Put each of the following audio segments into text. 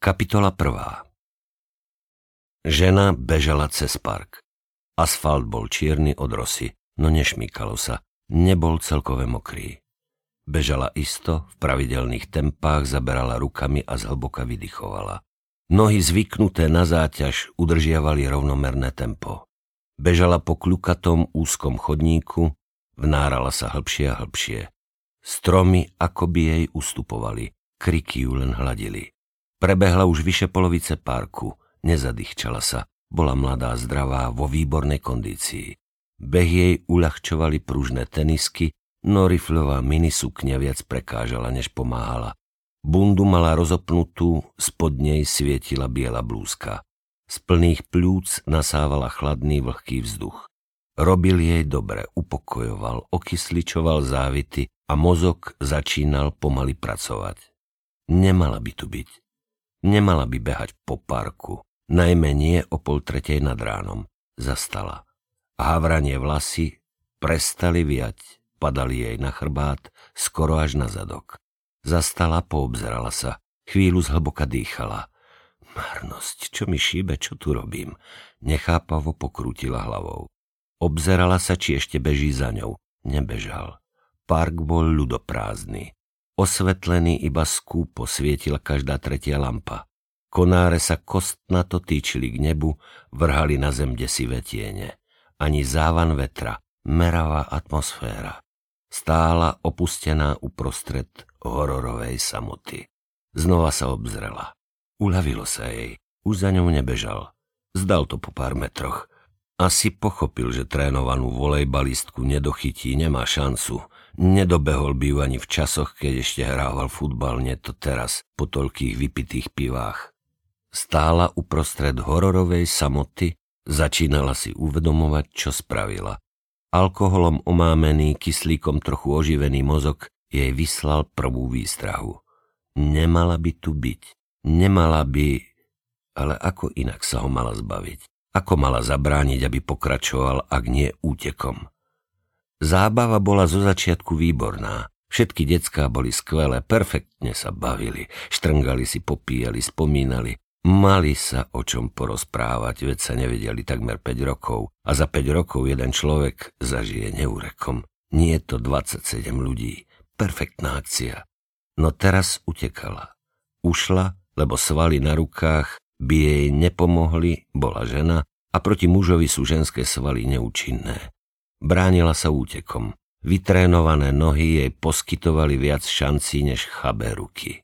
Kapitola prvá Žena bežala cez park. Asfalt bol čierny od rosy, no nešmýkalo sa. Nebol celkové mokrý. Bežala isto, v pravidelných tempách zaberala rukami a zhlboka vydychovala. Nohy zvyknuté na záťaž udržiavali rovnomerné tempo. Bežala po kľukatom úzkom chodníku, vnárala sa hlbšie a hlbšie. Stromy akoby jej ustupovali, kriky ju len hladili. Prebehla už vyše polovice parku, nezadýchčala sa, bola mladá, zdravá, vo výbornej kondícii. Beh jej uľahčovali pružné tenisky, no rifľová minisukňa viac prekážala, než pomáhala. Bundu mala rozopnutú, spod nej svietila biela blúzka. Z plných plúc nasávala chladný vlhký vzduch. Robil jej dobre, upokojoval, okysličoval závity a mozog začínal pomaly pracovať. Nemala by tu byť. Nemala by behať po parku, najmä nie o pol tretej nad ránom. Zastala. Havranie vlasy prestali viať, padali jej na chrbát, skoro až na zadok. Zastala, poobzerala sa. Chvíľu zhlboka dýchala. Marnosť, čo mi šíbe, čo tu robím? Nechápavo pokrútila hlavou. Obzerala sa, či ešte beží za ňou. Nebežal. Park bol ľudoprázdny. Osvetlený iba skúpo svietila každá tretia lampa. Konáre sa kostnato týčili k nebu, vrhali na zem desivé tiene. Ani závan vetra, meravá atmosféra. Stála opustená uprostred hororovej samoty. Znova sa obzrela. Uľavilo sa jej. Už za ňou nebežal. Zdal to po pár metroch. Asi pochopil, že trénovanú volejbalistku nedochytí, nemá šancu. Nedobehol by ju ani v časoch, keď ešte hrával futbal, nie to teraz, po toľkých vypitých pivách. Stála uprostred hororovej samoty, začínala si uvedomovať, čo spravila. Alkoholom omámený, kyslíkom trochu oživený mozog jej vyslal prvú výstrahu. Nemala by tu byť. Nemala by... Ale ako inak sa ho mala zbaviť? Ako mala zabrániť, aby pokračoval, ak nie útekom? Zábava bola zo začiatku výborná. Všetky decká boli skvelé, perfektne sa bavili, štrngali si, popíjali, spomínali. Mali sa o čom porozprávať, veď sa nevedeli takmer 5 rokov a za 5 rokov jeden človek zažije neúrekom. Nie to 27 ľudí. Perfektná akcia. No teraz utekala. Ušla, lebo svaly na rukách by jej nepomohli, bola žena a proti mužovi sú ženské svaly neúčinné. Bránila sa útekom. Vytrénované nohy jej poskytovali viac šancí než chabé ruky.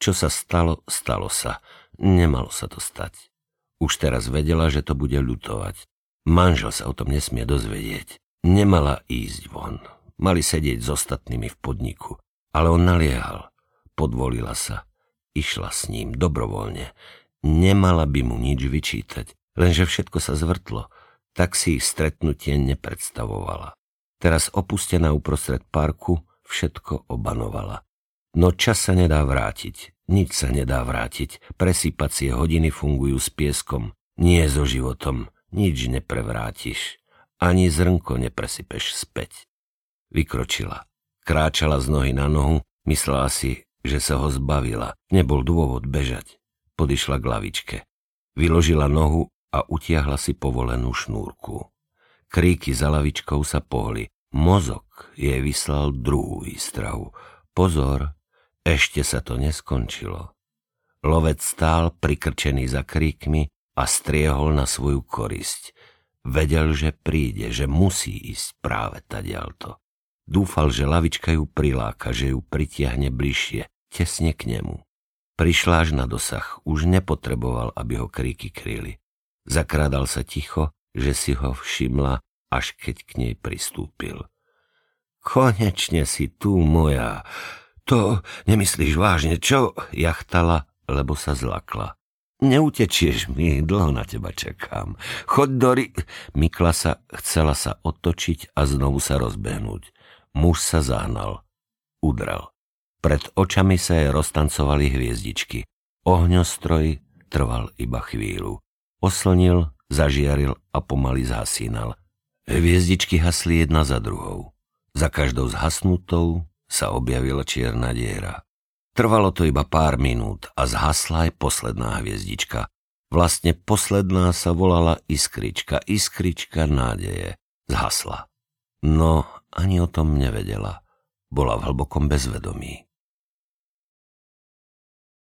Čo sa stalo, stalo sa. Nemalo sa to stať. Už teraz vedela, že to bude ľutovať. Manžel sa o tom nesmie dozvedieť. Nemala ísť von. Mali sedieť s ostatnými v podniku. Ale on naliehal. Podvolila sa. Išla s ním dobrovoľne. Nemala by mu nič vyčítať. Lenže všetko sa zvrtlo. Tak si ich stretnutie nepredstavovala. Teraz opustená uprostred parku všetko obanovala. No čas sa nedá vrátiť. Nič sa nedá vrátiť, presýpacie hodiny fungujú s pieskom, nie so životom, nič neprevrátiš, ani zrnko nepresypeš späť. Vykročila, kráčala z nohy na nohu, myslela si, že sa ho zbavila, nebol dôvod bežať. Podišla k lavičke, vyložila nohu a utiahla si povolenú šnúrku. Kríky za lavičkou sa pohli, mozog jej vyslal druhú výstrahu. Pozor, ešte sa to neskončilo. Lovec stál prikrčený za kríkmi a striehol na svoju korisť. Vedel, že príde, že musí ísť práve tadialto. Dúfal, že lavička ju priláka, že ju pritiahne bližšie, tesne k nemu. Prišla až na dosah, už nepotreboval, aby ho kríky kryli. Zakrádal sa ticho, že si ho všimla, až keď k nej pristúpil. Konečne si tu, moja, to nemyslíš vážne, čo? Jachtala, lebo sa zlakla. Neutečieš mi, dlho na teba čakám. Choď do ry... Mikla sa, chcela sa otočiť a znovu sa rozbehnúť. Muž sa zahnal. Udrel. Pred očami sa jej roztancovali hviezdičky. Ohňostroj trval iba chvíľu. Oslnil, zažiaril a pomaly zhasínal. Hviezdičky hasli jedna za druhou. Za každou zhasnutou sa objavila čierna diera. Trvalo to iba pár minút a zhasla aj posledná hviezdička. Vlastne posledná sa volala Iskrička, Iskrička nádeje. Zhasla. No, ani o tom nevedela. Bola v hlbokom bezvedomí.